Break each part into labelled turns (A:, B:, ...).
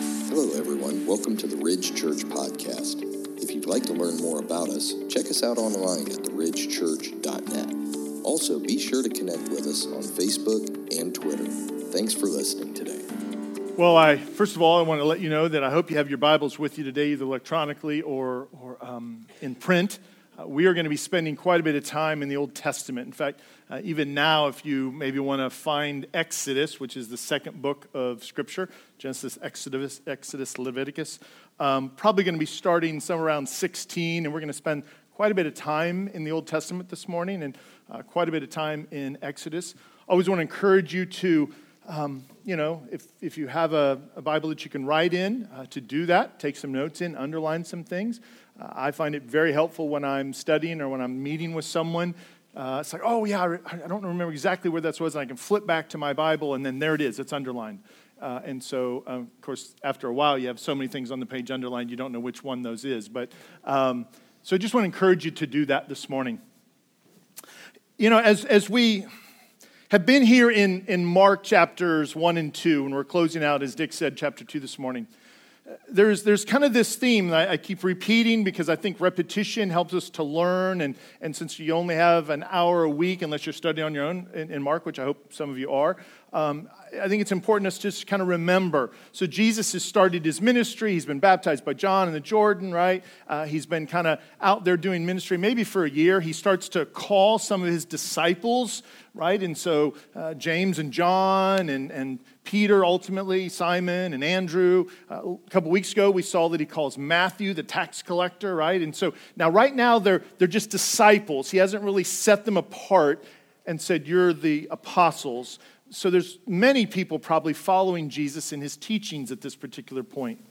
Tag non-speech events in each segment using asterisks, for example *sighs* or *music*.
A: Hello, everyone. Welcome to the Ridge Church Podcast. If you'd like to learn more about us, check us out online at theridgechurch.net. Also, be sure to connect with us on Facebook and Twitter. Thanks for listening today.
B: Well, I first of all, I want to let you know that I hope you have your Bibles with you today, either electronically or, or um, in print. Uh, we are going to be spending quite a bit of time in the Old Testament. In fact, uh, even now, if you maybe want to find Exodus, which is the second book of Scripture Genesis, Exodus, Exodus Leviticus, um, probably going to be starting somewhere around 16, and we're going to spend quite a bit of time in the Old Testament this morning and uh, quite a bit of time in Exodus. I always want to encourage you to. Um, you know, if, if you have a, a, Bible that you can write in, uh, to do that, take some notes in, underline some things. Uh, I find it very helpful when I'm studying or when I'm meeting with someone. Uh, it's like, oh, yeah, I, I, don't remember exactly where that was. And I can flip back to my Bible, and then there it is, it's underlined. Uh, and so, uh, of course, after a while, you have so many things on the page underlined, you don't know which one those is. But um, so I just want to encourage you to do that this morning. You know, as, as we have been here in, in Mark chapters 1 and 2, and we're closing out, as Dick said, chapter 2 this morning there's, there's kind of this theme that I, keep repeating because I think repetition helps us to learn. And, and since you only have an hour a week, unless you're studying on your own in, in Mark, which I hope some of you are, um, I think it's important us just kind of remember. So, Jesus has started his ministry. He's been baptized by John in the Jordan, right? Uh, he's been kind of out there doing ministry maybe for a year. He starts to call some of his disciples, right? And so, uh, James and John and, and Peter, ultimately, Simon and Andrew. Uh, a couple weeks ago, we saw that he calls Matthew the tax collector, right? And so now, right now, they're, they're just disciples. He hasn't really set them apart and said, You're the apostles. So there's many people probably following Jesus in his teachings at this particular point.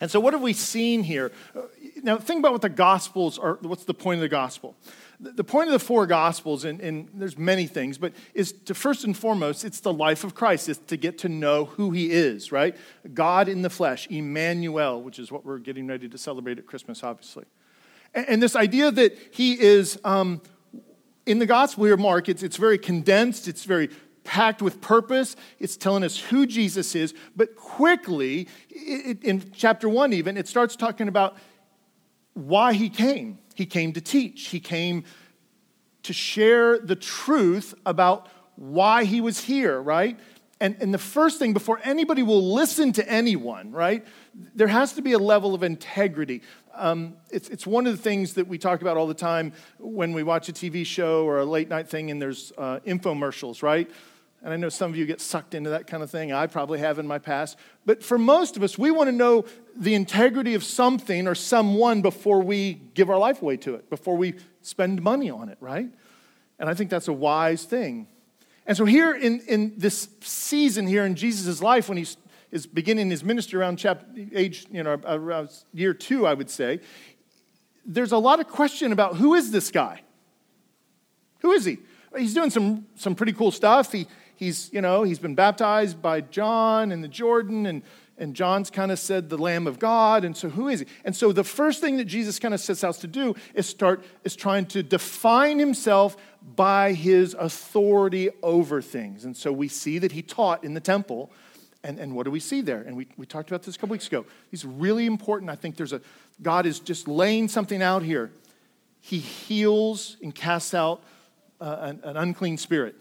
B: And so, what have we seen here? Uh, now, think about what the Gospels are. What's the point of the Gospel? The point of the four Gospels, and, and, there's many things, but is to first and foremost, it's the life of Christ. It's to get to know who he is, right? God in the flesh, Emmanuel, which is what we're getting ready to celebrate at Christmas, obviously. And, and this idea that he is, um, in the Gospel here, Mark, it's, it's very condensed, it's very packed with purpose. It's telling us who Jesus is. But quickly, it, in chapter one, even, it starts talking about why he came. He came to teach, he came to share the truth about why he was here, right? And, and the first thing, before anybody will listen to anyone, right, there has to be a level of integrity. Um, it's, it's one of the things that we talk about all the time when we watch a TV show or a late night thing and there's uh, infomercials, right? And I know some of you get sucked into that kind of thing. I probably have in my past. But for most of us, we want to know the integrity of something or someone before we give our life away to it, before we spend money on it, right? And I think that's a wise thing. And so, here in, in this season here in Jesus' life, when he is beginning his ministry around chapter, age, you know, around year two, I would say, there's a lot of question about who is this guy? Who is he? He's doing some, some pretty cool stuff. He, he's, you know, he's been baptized by John in the Jordan, and, and John's kind of said the Lamb of God. And so who is he? And so the first thing that Jesus kind of sets out to do is start is trying to define himself by his authority over things. And so we see that he taught in the temple. And, and what do we see there? And we, we talked about this a couple weeks ago. He's really important. I think there's a, God is just laying something out here. He heals and casts out uh, an, an unclean spirit.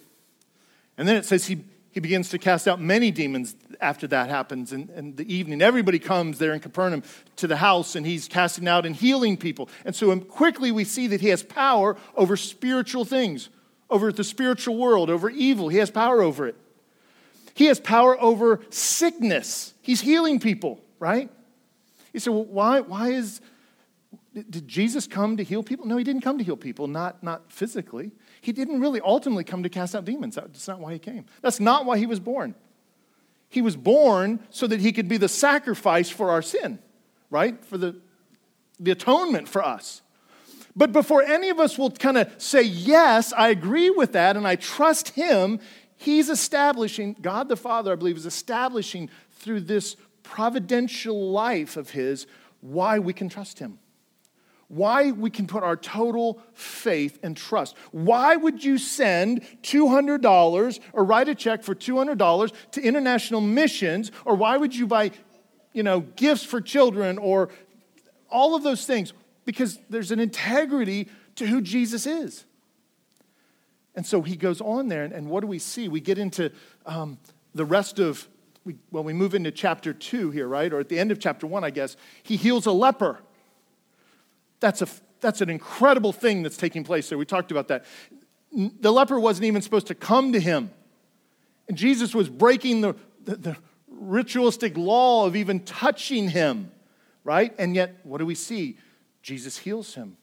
B: And then it says he, he begins to cast out many demons after that happens. And, and the evening, everybody comes there in Capernaum to the house and he's casting out and healing people. And so um, quickly we see that he has power over spiritual things, over the spiritual world, over evil. He has power over it. He has power over sickness. He's healing people, right? You say, well, why, why is, did Jesus come to heal people? No, he didn't come to heal people, not, not physically. He didn't really ultimately come to cast out demons. That's not why he came. That's not why he was born. He was born so that he could be the sacrifice for our sin, right? For the, the atonement for us. But before any of us will kind of say, Yes, I agree with that and I trust him, he's establishing, God the Father, I believe, is establishing through this providential life of his why we can trust him why we can put our total faith and trust. Why would you send $200 or write a check for $200 to international missions? Or why would you buy, you know, gifts for children or all of those things? Because there's an integrity to who Jesus is. And so he goes on there, and, and what do we see? We get into um, the rest of, we, well, we move into chapter two here, right? Or at the end of chapter one, I guess. He heals a leper. That's, a, that's an incredible thing that's taking place there. We talked about that. The leper wasn't even supposed to come to him. And Jesus was breaking the, the, the ritualistic law of even touching him, right? And yet, what do we see? Jesus heals him.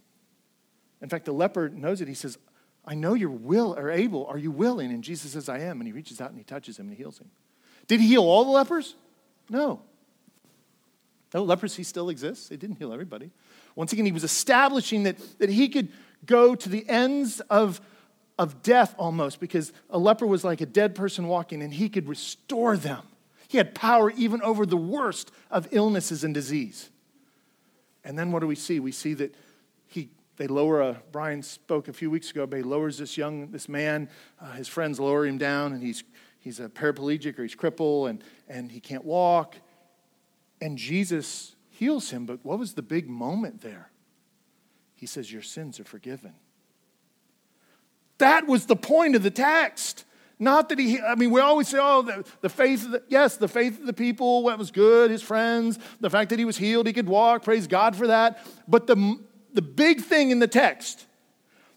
B: In fact, the leper knows it. He says, I know you're will or able. Are you willing? And Jesus says, I am. And he reaches out and he touches him and he heals him. Did he heal all the lepers? No. No, leprosy still exists. It didn't heal everybody. Once again, he was establishing that, that he could go to the ends of, of death almost because a leper was like a dead person walking and he could restore them. He had power even over the worst of illnesses and disease. And then what do we see? We see that he, they lower a, Brian spoke a few weeks ago, but he lowers this young, this man, uh, his friends lower him down and he's, he's a paraplegic or he's crippled and, and he can't walk. And Jesus heals him. But what was the big moment there? He says, Your sins are forgiven. That was the point of the text. Not that he, I mean, we always say, oh, the, the faith of the, yes, the faith of the people, that was good, his friends, the fact that he was healed, he could walk, praise God for that. But the, the big thing in the text,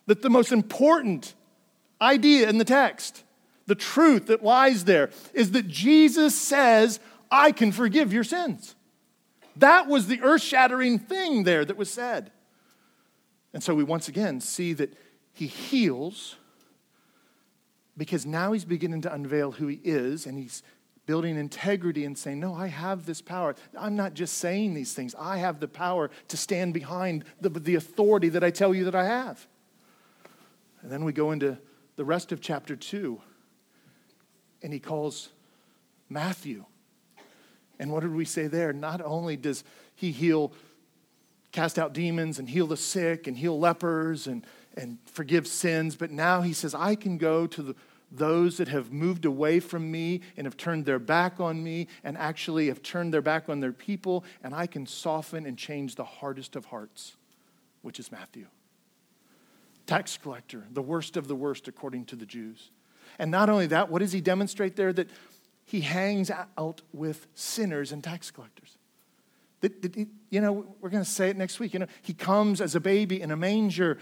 B: that the most important idea in the text, the truth that lies there, is that Jesus says, I can forgive your sins. That was the earth shattering thing there that was said. And so we once again see that he heals because now he's beginning to unveil who he is and he's building integrity and saying, No, I have this power. I'm not just saying these things, I have the power to stand behind the, the authority that I tell you that I have. And then we go into the rest of chapter two, and he calls Matthew and what did we say there? Not only does he heal, cast out demons and heal the sick and heal lepers and, and forgive sins, but now he says, I can go to the, those that have moved away from me and have turned their back on me and actually have turned their back on their people, and I can soften and change the hardest of hearts, which is Matthew. Tax collector, the worst of the worst according to the Jews. And not only that, what does he demonstrate there? That he hangs out with sinners and tax collectors. You know, we're going to say it next week. You know, he comes as a baby in a manger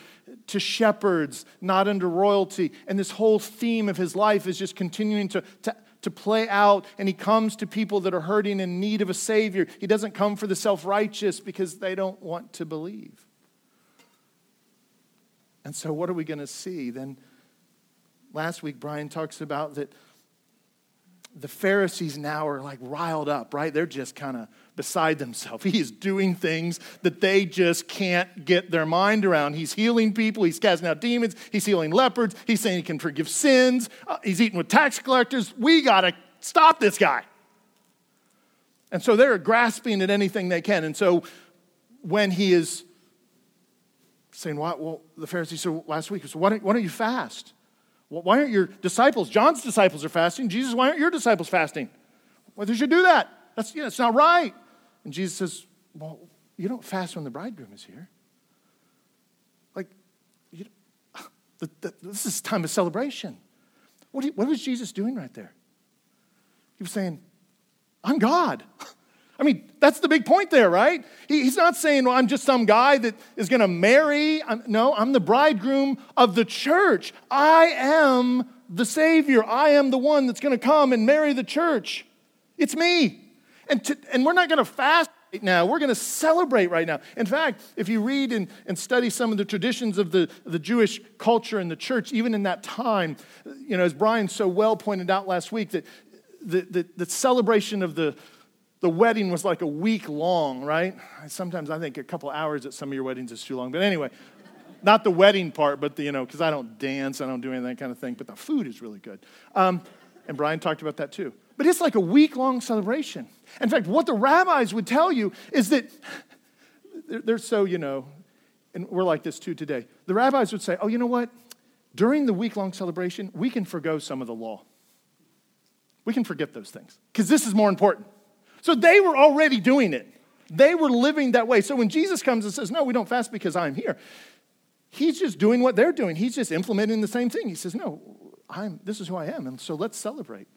B: to shepherds, not under royalty. And this whole theme of his life is just continuing to, to, to play out. And he comes to people that are hurting in need of a Savior. He doesn't come for the self righteous because they don't want to believe. And so, what are we going to see? Then, last week, Brian talks about that the Pharisees now are like riled up, right? They're just kind of beside themselves. *laughs* He is doing things that they just can't get their mind around. He's healing people, he's casting out demons, he's healing leopards, he's saying he can forgive sins, uh, he's eating with tax collectors. We got to stop this guy. And so they're grasping at anything they can. And so when he is saying, well, well the Pharisees said last week, so why don't, why don't you fast? Why aren't your disciples, John's disciples are fasting. Jesus, why aren't your disciples fasting? Why Well, they should do that. That's, you know, it's not right. And Jesus says, well, you don't fast when the bridegroom is here. Like, you, the, *sighs* the, this is time of celebration. What, you, what was Jesus doing right there? He was saying, I'm God. *laughs* I mean, that's the big point there, right? He, he's not saying, well, I'm just some guy that is going to marry. I'm, no, I'm the bridegroom of the church. I am the Savior. I am the one that's going to come and marry the church. It's me. And, to, and we're not going to fast right now. We're going to celebrate right now. In fact, if you read and, and study some of the traditions of the, the Jewish culture and the church, even in that time, you know, as Brian so well pointed out last week, that the, the, the celebration of the the wedding was like a week long, right? Sometimes I think a couple hours at some of your weddings is too long. But anyway, not the wedding part, but the, you know, because I don't dance, I don't do any of that kind of thing, but the food is really good. Um, and Brian talked about that too. But it's like a week long celebration. In fact, what the rabbis would tell you is that they're, they're so, you know, and we're like this too today, the rabbis would say, oh, you know what? During the week long celebration, we can forego some of the law. We can forget those things because this is more important. So they were already doing it. They were living that way. So when Jesus comes and says, No, we don't fast because I'm here, he's just doing what they're doing. He's just implementing the same thing. He says, No, I'm, this is who I am. And so let's celebrate.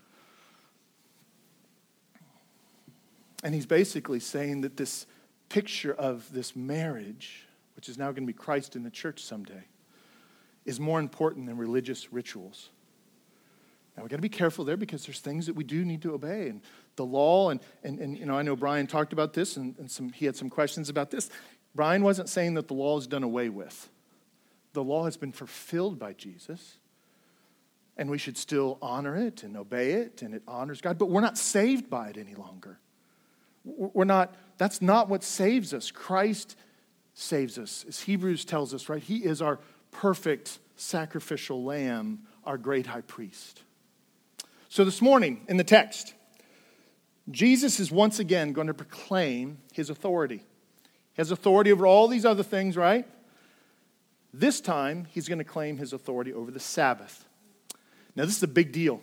B: And he's basically saying that this picture of this marriage, which is now going to be Christ in the church someday, is more important than religious rituals. We've got to be careful there because there's things that we do need to obey. And the law, and, and, and you know, I know Brian talked about this, and, and some, he had some questions about this. Brian wasn't saying that the law is done away with. The law has been fulfilled by Jesus, and we should still honor it and obey it, and it honors God, but we're not saved by it any longer. We're not, that's not what saves us. Christ saves us. As Hebrews tells us, right? He is our perfect sacrificial lamb, our great high priest. So this morning in the text, Jesus is once again going to proclaim his authority. He has authority over all these other things, right? This time, he's going to claim his authority over the Sabbath. Now, this is a big deal.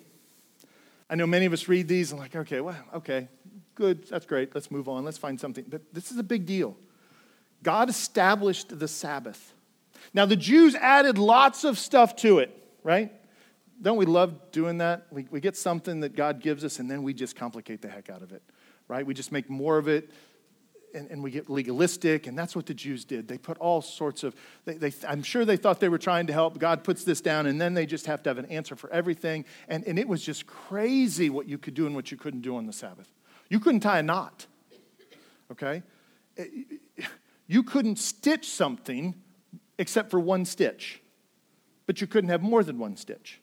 B: I know many of us read these and like, okay, well, okay, good, that's great, let's move on, let's find something. But this is a big deal. God established the Sabbath. Now, the Jews added lots of stuff to it, right? Don't we love doing that? We, we get something that God gives us and then we just complicate the heck out of it, right? We just make more of it and, and we get legalistic, and that's what the Jews did. They put all sorts of, they, they, I'm sure they thought they were trying to help. God puts this down, and then they just have to have an answer for everything. And, and it was just crazy what you could do and what you couldn't do on the Sabbath. You couldn't tie a knot, okay? Eh, you couldn't stitch something except for one stitch, but you couldn't have more than one stitch,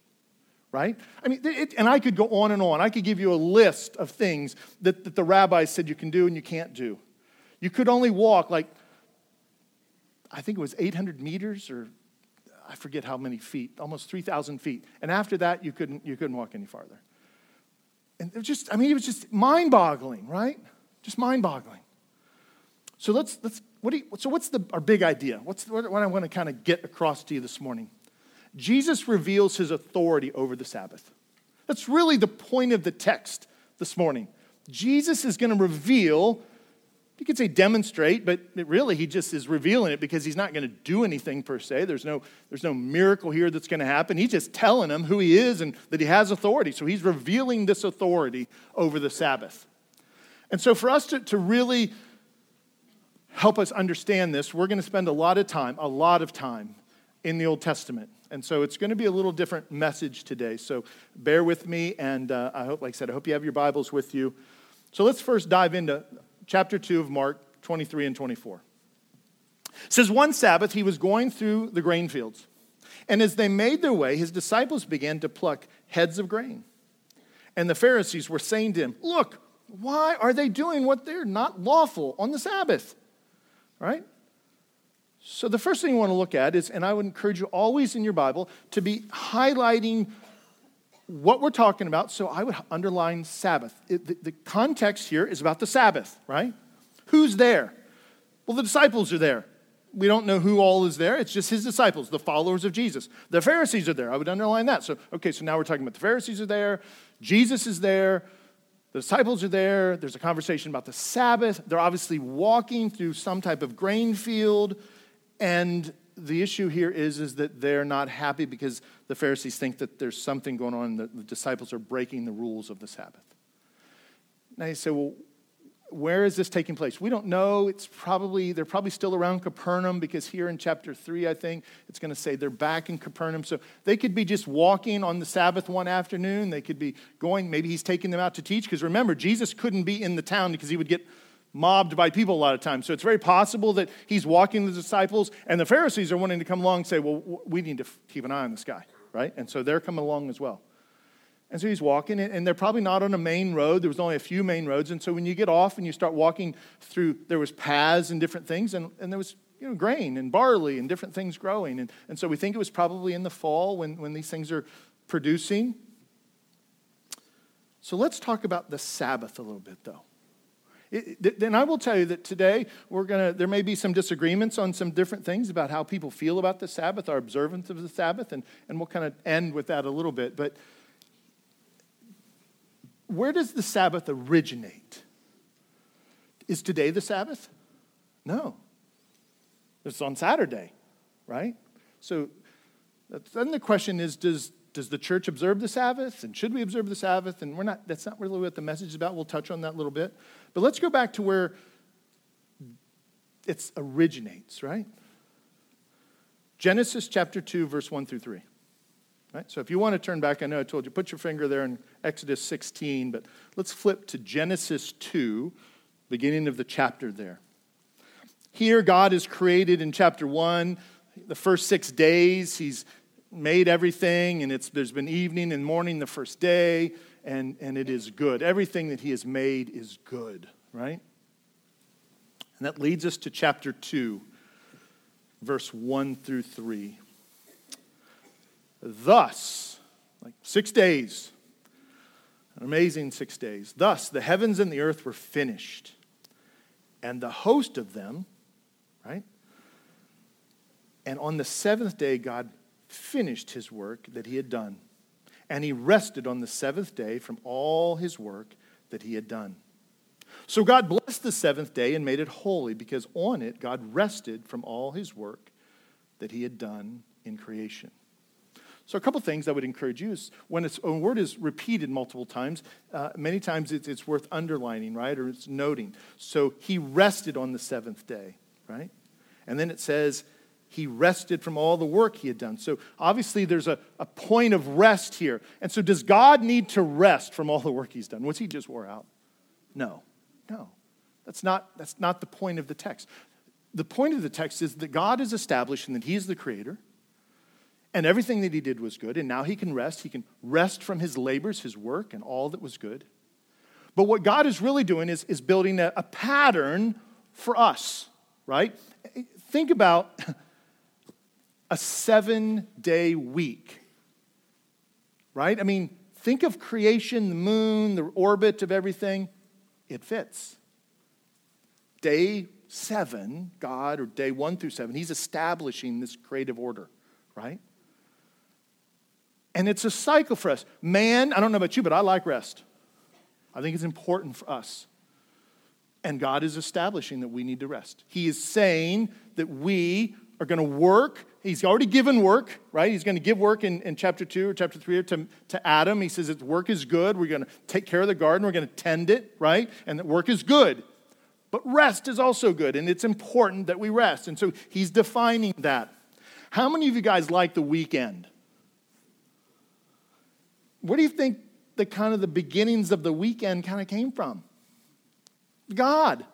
B: right? I mean, it, and I could go on and on. I could give you a list of things that, that the rabbis said you can do and you can't do. You could only walk like, I think it was 800 meters or I forget how many feet, almost 3,000 feet. And after that, you couldn't, you couldn't walk any farther. And it was just, I mean, it was just mind boggling, right? Just mind boggling. So let's, let's what do you, so what's the, our big idea? What's what, what I want to kind of get across to you this morning? Jesus reveals his authority over the Sabbath. That's really the point of the text this morning. Jesus is going to reveal, you could say demonstrate, but really he just is revealing it because he's not going to do anything per se. There's no, there's no miracle here that's going to happen. He's just telling them who he is and that he has authority. So he's revealing this authority over the Sabbath. And so for us to, to really help us understand this, we're going to spend a lot of time, a lot of time in the Old Testament. And so it's going to be a little different message today. So bear with me, and uh, I hope, like I said, I hope you have your Bibles with you. So let's first dive into chapter 2 of Mark 23 and 24. It says, One Sabbath he was going through the grain fields, and as they made their way, his disciples began to pluck heads of grain. And the Pharisees were saying to him, Look, why are they doing what they're not lawful on the Sabbath? right? So, the first thing you want to look at is, and I would encourage you always in your Bible to be highlighting what we're talking about. So, I would underline Sabbath. It, the, the context here is about the Sabbath, right? Who's there? Well, the disciples are there. We don't know who all is there. It's just his disciples, the followers of Jesus. The Pharisees are there. I would underline that. So, okay, so now we're talking about the Pharisees are there, Jesus is there, the disciples are there. There's a conversation about the Sabbath. They're obviously walking through some type of grain field. And the issue here is, is that they're not happy because the Pharisees think that there's something going on, that the disciples are breaking the rules of the Sabbath. Now you say, well, where is this taking place? We don't know. It's probably, they're probably still around Capernaum because here in chapter 3, I think, it's going to say they're back in Capernaum. So they could be just walking on the Sabbath one afternoon. They could be going, maybe he's taking them out to teach. Because remember, Jesus couldn't be in the town because he would get mobbed by people a lot of times. So it's very possible that he's walking the disciples, and the Pharisees are wanting to come along and say, well, we need to keep an eye on this guy, right? And so they're coming along as well. And so he's walking, and they're probably not on a main road. There was only a few main roads. And so when you get off and you start walking through, there was paths and different things, and, and there was you know, grain and barley and different things growing. And, and so we think it was probably in the fall when, when these things are producing. So let's talk about the Sabbath a little bit, though. And I will tell you that today we're gonna. There may be some disagreements on some different things about how people feel about the Sabbath, our observance of the Sabbath, and, and we'll kind of end with that a little bit. But where does the Sabbath originate? Is today the Sabbath? No. It's on Saturday, right? So then the question is does, does the church observe the Sabbath? And should we observe the Sabbath? And we're not, that's not really what the message is about. We'll touch on that a little bit. But let's go back to where it originates, right? Genesis chapter 2, verse 1 through 3. Right? So if you want to turn back, I know I told you, put your finger there in Exodus 16, but let's flip to Genesis 2, beginning of the chapter there. Here, God is created in chapter 1. The first six days, He's made everything, and it's, there's been evening and morning the first day, and, and it is good. Everything that He has made is good, right? And that leads us to chapter 2, verse 1 through 3. Thus, like six days, an amazing six days. Thus, the heavens and the earth were finished, and the host of them, right? And on the seventh day, God finished his work that he had done. And he rested on the seventh day from all his work that he had done. So God blessed the seventh day and made it holy because on it God rested from all his work that he had done in creation. So, a couple things I would encourage you is when a word is repeated multiple times, uh, many times it's, it's worth underlining, right? Or it's noting. So, he rested on the seventh day, right? And then it says, he rested from all the work he had done. So, obviously, there's a, a point of rest here. And so, does God need to rest from all the work he's done? Was he just wore out? No, no. That's not, that's not the point of the text. The point of the text is that God is establishing that he is the creator and everything that he did was good, and now he can rest. He can rest from his labors, his work, and all that was good. But what God is really doing is, is building a, a pattern for us, right? Think about a seven day week, right? I mean, think of creation, the moon, the orbit of everything. It fits. Day seven, God, or day one through seven, He's establishing this creative order, right? And it's a cycle for us. Man, I don't know about you, but I like rest. I think it's important for us. And God is establishing that we need to rest. He is saying that we are going to work. He's already given work, right? He's going to give work in, in chapter 2 or chapter 3 to, to Adam. He says that work is good. We're going to take care of the garden. We're going to tend it, right? And that work is good. But rest is also good, and it's important that we rest. And so he's defining that. How many of you guys like the weekend? Where do you think the kind of the beginnings of the weekend kind of came from? God.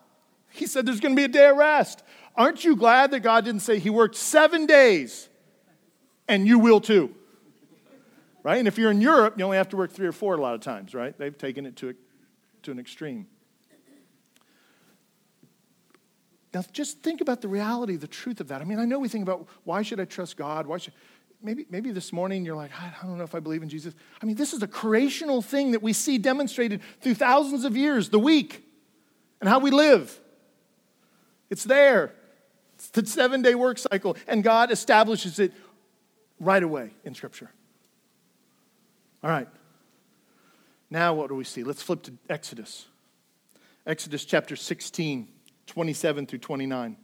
B: He said there's going to be a day of rest. Aren't you glad that God didn't say he worked seven days and you will too? Right? And if you're in Europe, you only have to work three or four a lot of times, right? They've taken it to, a, to an extreme. Now, just think about the reality, the truth of that. I mean, I know we think about why should I trust God? Why should maybe, maybe this morning you're like, I don't know if I believe in Jesus. I mean, this is a creational thing that we see demonstrated through thousands of years, the week, and how we live. It's there. It's the seven day work cycle, and God establishes it right away in Scripture. All right. Now, what do we see? Let's flip to Exodus. Exodus chapter 16, 27 through 29.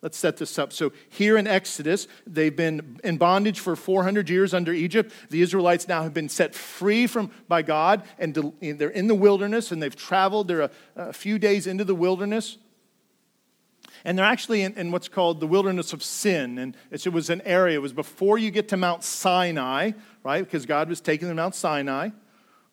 B: Let's set this up. So, here in Exodus, they've been in bondage for 400 years under Egypt. The Israelites now have been set free from, by God, and they're in the wilderness, and they've traveled. They're a, a few days into the wilderness. And they're actually in, in, what's called the wilderness of sin. And it was an area, it was before you get to Mount Sinai, right? Because God was taking them to Mount Sinai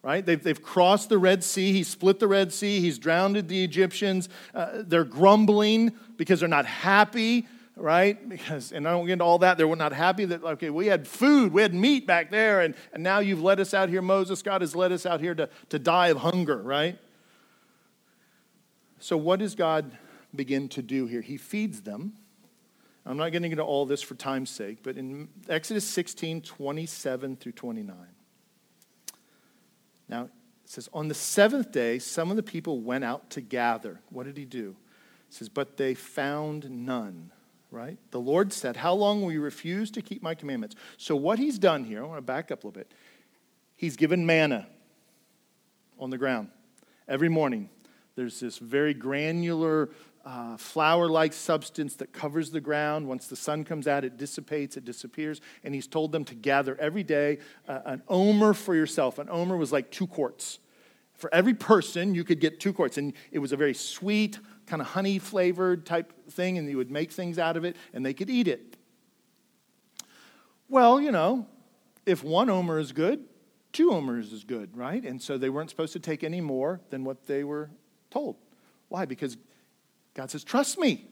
B: right? They've, they've crossed the Red Sea. He split the Red Sea. He's drowned the Egyptians. Uh, they're grumbling because they're not happy, right? Because, and I don't get into all that. They're not happy that, okay, we had food, we had meat back there, and, and now you've led us out here, Moses. God has led us out here to, to die of hunger, right? So, what does God begin to do here? He feeds them. I'm not getting into all this for time's sake, but in Exodus 16, 27 through 29. Now, It says, On the seventh day, some of the people went out to gather. What did he do? It says, But they found none, right? The Lord said, How long will you refuse to keep my commandments? So, what he's done here, I want to back up a little bit. He's given manna on the ground every morning. There's this very granular uh, flour like substance that covers the ground. Once the sun comes out, it dissipates, it disappears. And he's told them to gather every day uh, an omer for yourself. An omer was like two quarts. For every person, you could get two quarts. And it was a very sweet, kind of honey flavored type thing, and you would make things out of it, and they could eat it. Well, you know, if one omer is good, two omers is good, right? And so they weren't supposed to take any more than what they were told. Why? Because God says, Trust me.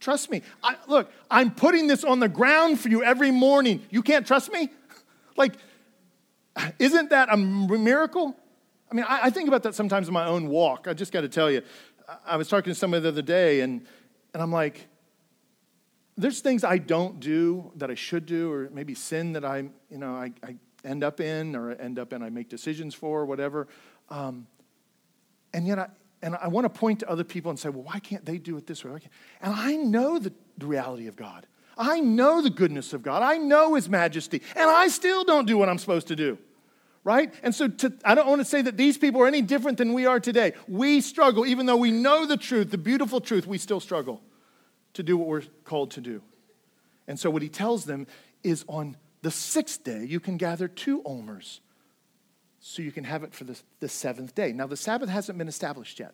B: Trust me. I, look, I'm putting this on the ground for you every morning. You can't trust me? *laughs* like, isn't that a miracle? I mean, I, I think about that sometimes in my own walk. I just got to tell you. I, I was talking to somebody the other day, and, and I'm like, there's things I don't do that I should do, or maybe sin that I, you know, I, I end up in, or end up in, I make decisions for, or whatever. Um, and yet I, and I want to point to other people and say, well, why can't they do it this way? And I know the, reality of God. I know the goodness of God. I know His majesty. And I still don't do what I'm supposed to do. Right? And so to, I don't want to say that these people are any different than we are today. We struggle, even though we know the truth, the beautiful truth, we still struggle to do what we're called to do. And so what he tells them is on the sixth day, you can gather two omers so you can have it for the, the seventh day. Now, the Sabbath hasn't been established yet.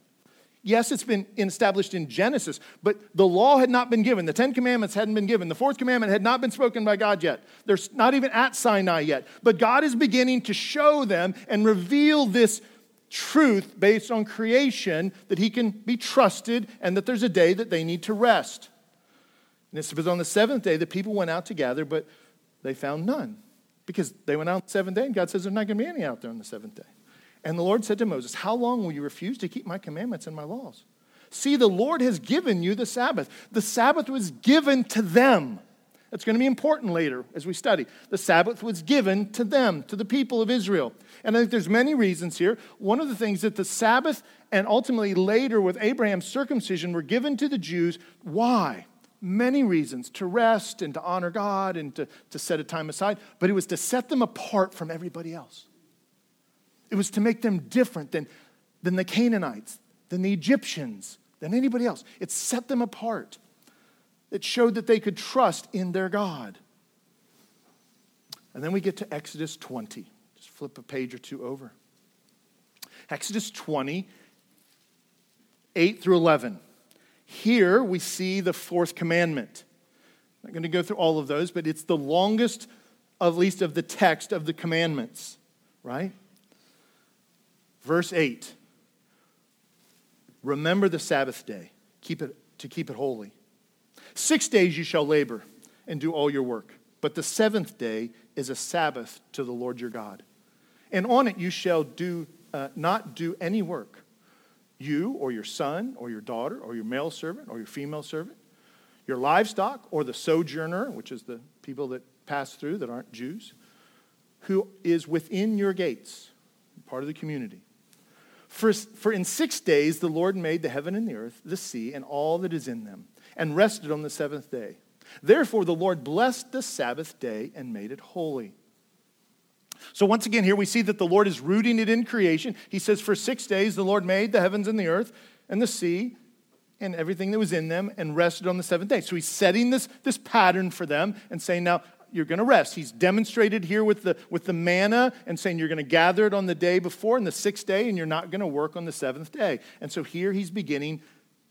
B: Yes, it's been established in Genesis, but the law had not been given. The Ten Commandments hadn't been given. The fourth commandment had not been spoken by God yet. They're not even at Sinai yet. But God is beginning to show them and reveal this truth based on creation that He can be trusted and that there's a day that they need to rest. And this was on the seventh day the people went out to gather, but they found none because they went out on the seventh day, and God says there's not going to be any out there on the seventh day. And the Lord said to Moses, How long will you refuse to keep my commandments and my laws? See, the Lord has given you the Sabbath. The Sabbath was given to them. That's going to be important later as we study. The Sabbath was given to them, to the people of Israel. And I think there's many reasons here. One of the things that the Sabbath and ultimately later with Abraham's circumcision were given to the Jews. Why? Many reasons to rest and to honor God and to, to set a time aside, but it was to set them apart from everybody else. It was to make them different than, than the Canaanites, than the Egyptians, than anybody else. It set them apart. It showed that they could trust in their God. And then we get to Exodus 20. Just flip a page or two over. Exodus 20, 8 through 11. Here we see the fourth commandment. I'm not going to go through all of those, but it's the longest, at least, of the text of the commandments, right? Verse 8 Remember the Sabbath day, keep it, to keep it holy. Six days you shall labor and do all your work, but the seventh day is a Sabbath to the Lord your God. And on it you shall do, uh, not do any work you or your son or your daughter or your male servant or your female servant, your livestock or the sojourner, which is the people that pass through that aren't Jews, who is within your gates, part of the community. For, for in six days the Lord made the heaven and the earth, the sea, and all that is in them, and rested on the seventh day. Therefore the Lord blessed the Sabbath day and made it holy. So, once again, here we see that the Lord is rooting it in creation. He says, For six days the Lord made the heavens and the earth and the sea and everything that was in them and rested on the seventh day. So, he's setting this, this pattern for them and saying, Now, you're going to rest. He's demonstrated here with the, with the manna and saying you're going to gather it on the day before and the sixth day, and you're not going to work on the seventh day. And so here he's beginning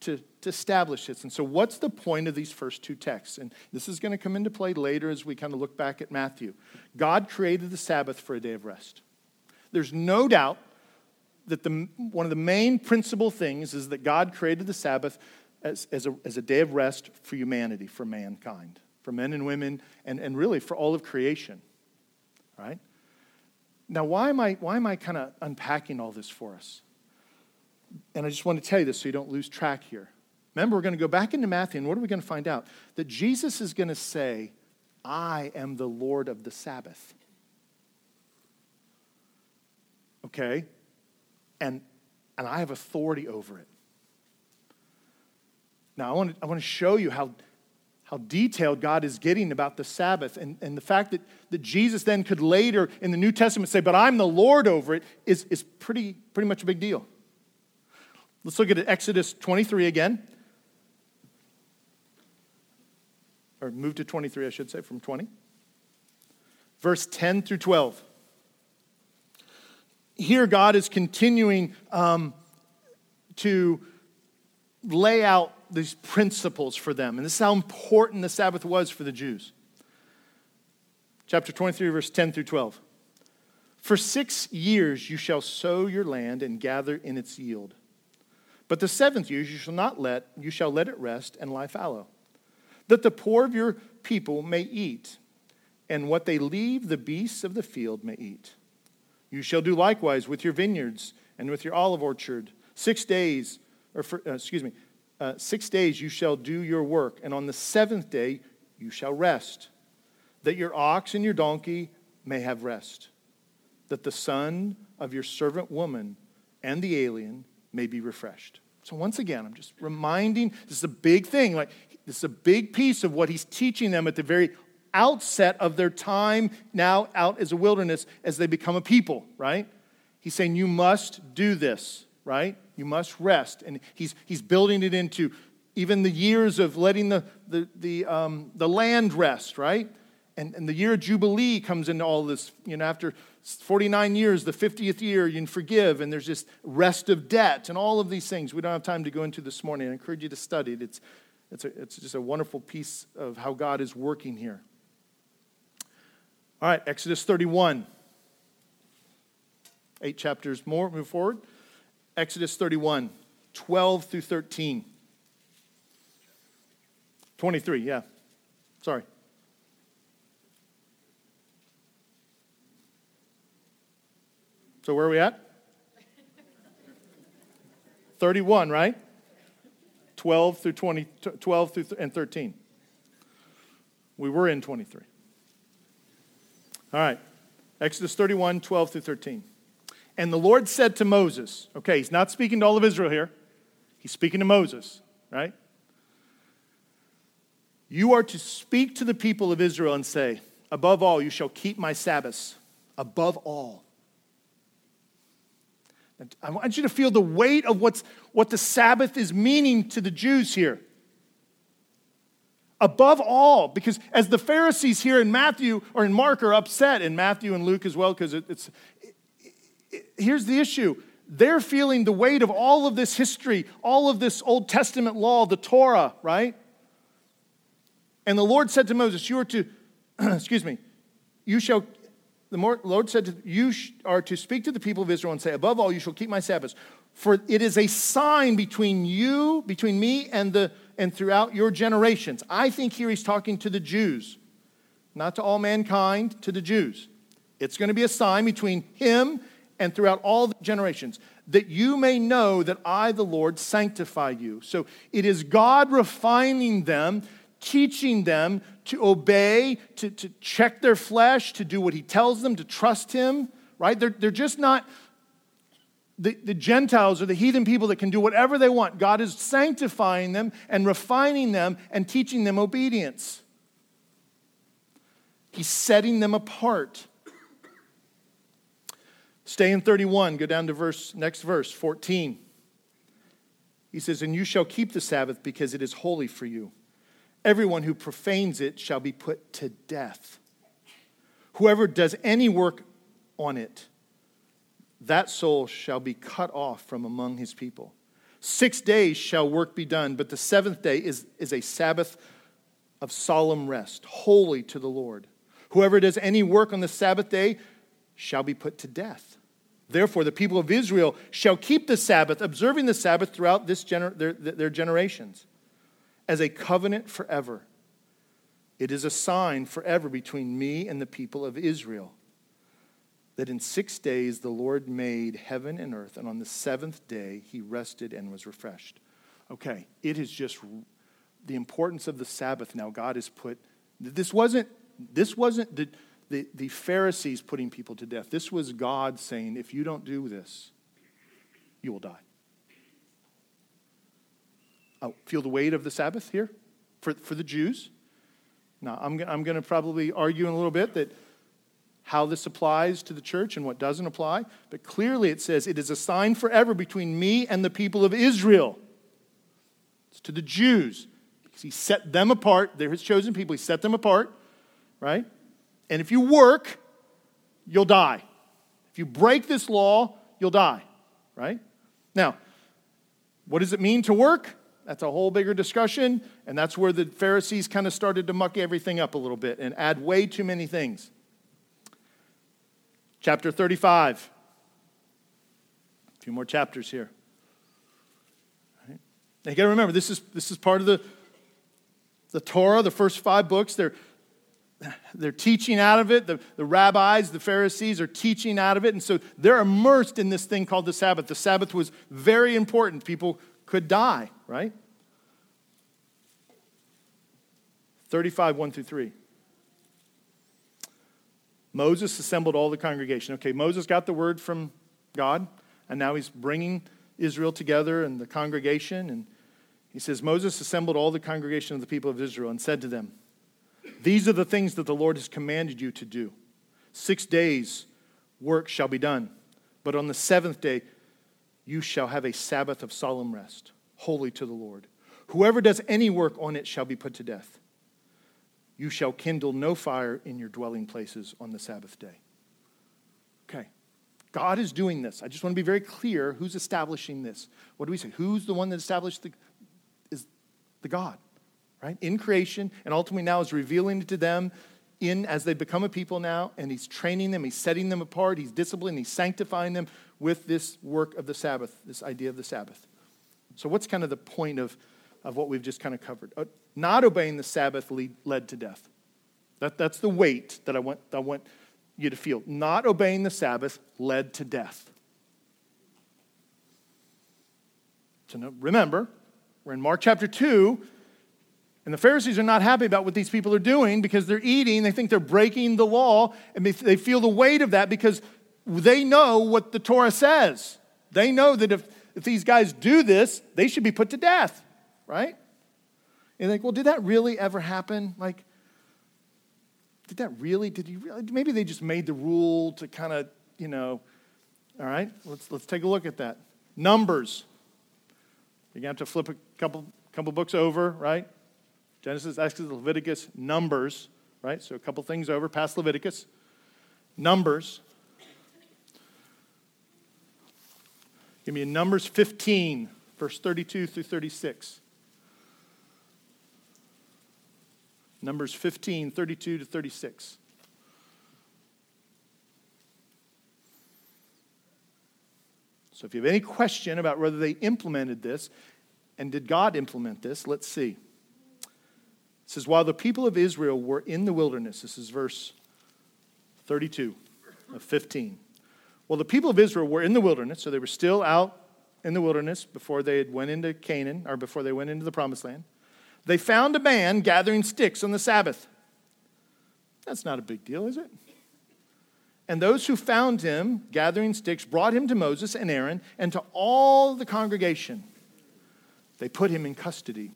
B: to, to establish this. And so, what's the point of these first two texts? And this is going to come into play later as we kind of look back at Matthew. God created the Sabbath for a day of rest. There's no doubt that the, one of the main principal things is that God created the Sabbath as, as, a, as a day of rest for humanity, for mankind, for men and women, and, and really for all of creation. Right? Now, why am I, why am I kind of unpacking all this for us? And I just want to tell you this so you don't lose track here. Remember, we're going to go back into Matthew, and what are we going to find out? That Jesus is going to say, I am the Lord of the Sabbath. Okay? and, and I have authority over it. Now, I want to, I want to show you how, how detailed God is getting about the Sabbath. And, and the fact that, that Jesus then could later in the New Testament say, But I'm the Lord over it, is, is pretty, pretty much a big deal. Let's look at Exodus 23 again. Or move to 23, I should say, from 20. Verse 10 through 12. Here, God is continuing um, to lay out these principles for them. And this is how important the Sabbath was for the Jews. Chapter 23, verse 10 through 12. For six years you shall sow your land and gather in its yield. But the seventh year you shall not let, you shall let it rest and lie fallow, that the poor of your people may eat, and what they leave the beasts of the field may eat. You shall do likewise with your vineyards and with your olive orchard. Six days, or for, uh, excuse me, uh, six days you shall do your work, and on the seventh day you shall rest, that your ox and your donkey may have rest, that the son of your servant woman and the alien may be refreshed. So once again, I'm just reminding this is a big thing. Like this is a big piece of what he's teaching them at the very outset of their time now out as a wilderness as they become a people, right? He's saying you must do this, right? You must rest. And he's, he's building it into even the years of letting the, the, the, um, the land rest, right? And, and the year of Jubilee comes into all this. You know, after 49 years, the 50th year, you can forgive, and there's just rest of debt and all of these things. We don't have time to go into this morning. I encourage you to study it. It's, it's, a, it's just a wonderful piece of how God is working here. All right, Exodus 31. Eight chapters more, move forward. Exodus 31, 12 through 13. 23, yeah. Sorry. So where are we at? 31, right? 12 through 20, 12 through th- and 13. We were in 23. All right. Exodus 31, 12 through 13. And the Lord said to Moses, okay, he's not speaking to all of Israel here, he's speaking to Moses, right? You are to speak to the people of Israel and say, Above all, you shall keep my Sabbaths. Above all. I want you to feel the weight of what's, what the Sabbath is meaning to the Jews here. Above all, because as the Pharisees here in Matthew or in Mark are upset, in Matthew and Luke as well, because it, it's, here's the issue they're feeling the weight of all of this history, all of this Old Testament law, the Torah, right? And the Lord said to Moses, You are to, *clears throat* excuse me, you shall, the Lord said to you are to speak to the people of Israel and say, Above all, you shall keep my Sabbaths. For it is a sign between you, between me and the and throughout your generations. I think here he's talking to the Jews, not to all mankind, to the Jews. It's going to be a sign between him and throughout all the generations, that you may know that I, the Lord, sanctify you. So it is God refining them, teaching them to obey, to, to check their flesh, to do what He tells them, to trust Him, right? They're, they're just not the, the Gentiles or the heathen people that can do whatever they want. God is sanctifying them and refining them and teaching them obedience. He's setting them apart. Stay in 31, go down to verse next verse, 14. He says, "And you shall keep the Sabbath because it is holy for you. Everyone who profanes it shall be put to death. Whoever does any work on it, that soul shall be cut off from among his people. Six days shall work be done, but the seventh day is, is a Sabbath of solemn rest, holy to the Lord. Whoever does any work on the Sabbath day shall be put to death. Therefore, the people of Israel shall keep the Sabbath, observing the Sabbath throughout this gener- their, their generations, as a covenant forever. It is a sign forever between me and the people of Israel that in six days the Lord made heaven and earth, and on the seventh day he rested and was refreshed. Okay, it is just the importance of the Sabbath now. God has put, this wasn't, this wasn't the the, the Pharisees putting people to death. This was God saying, if you don't do this, you will die. Oh, feel the weight of the Sabbath here for, for the Jews. Now, I'm, I'm going to probably argue in a little bit that how this applies to the church and what doesn't apply, but clearly it says it is a sign forever between me and the people of Israel. It's to the Jews. Because he set them apart. They're his chosen people. He set them apart, right? And if you work, you'll die. If you break this law, you'll die, right? Now, what does it mean to work? That's a whole bigger discussion, and that's where the Pharisees kind of started to muck everything up a little bit and add way too many things. Chapter 35. A few more chapters here. Right. Now you got to remember, this is, this is part of the, the Torah, the first five books. They're, they're teaching out of it. The, the rabbis, the Pharisees are teaching out of it. And so they're immersed in this thing called the Sabbath. The Sabbath was very important. People could die, right? 35, 1 through 3. Moses assembled all the congregation. Okay, Moses got the word from God, and now he's bringing Israel together and the congregation. And he says, Moses assembled all the congregation of the people of Israel and said to them, These are the things that the Lord has commanded you to do. Six days' work shall be done, but on the seventh day, you shall have a Sabbath of solemn rest, holy to the Lord. Whoever does any work on it shall be put to death. You shall kindle no fire in your dwelling places on the Sabbath day. Okay. God is doing this. I just want to be very clear who's establishing this. What do we say? Who's the one that established the is the God, right? In creation, and ultimately now is revealing it to them in as they become a people now, and he's training them, he's setting them apart, he's disciplining, he's sanctifying them with this work of the Sabbath, this idea of the Sabbath. So, what's kind of the point of, of what we've just kind of covered? Uh, not obeying the Sabbath lead, led to death. That, that's the weight that I want, I want you to feel. Not obeying the Sabbath led to death. So, remember, we're in Mark chapter 2, and the Pharisees are not happy about what these people are doing because they're eating. They think they're breaking the law, and they feel the weight of that because they know what the Torah says. They know that if, if these guys do this, they should be put to death, right? And like, well, did that really ever happen? Like, did that really? Did you really? Maybe they just made the rule to kind of, you know, all right, let's, let's take a look at that. Numbers. You're going to have to flip a couple, couple books over, right? Genesis, Exodus, Leviticus, Numbers, right? So a couple things over, past Leviticus. Numbers. Give me a Numbers 15, verse 32 through 36. Numbers 15, 32 to 36. So if you have any question about whether they implemented this, and did God implement this, let's see. Says, While the people of Israel were in the wilderness, this is verse 32 of 15. Well, the people of Israel were in the wilderness, so they were still out in the wilderness before they had went into Canaan or before they went into the promised land. They found a man gathering sticks on the Sabbath. That's not a big deal, is it? And those who found him gathering sticks brought him to Moses and Aaron and to all the congregation. They put him in custody.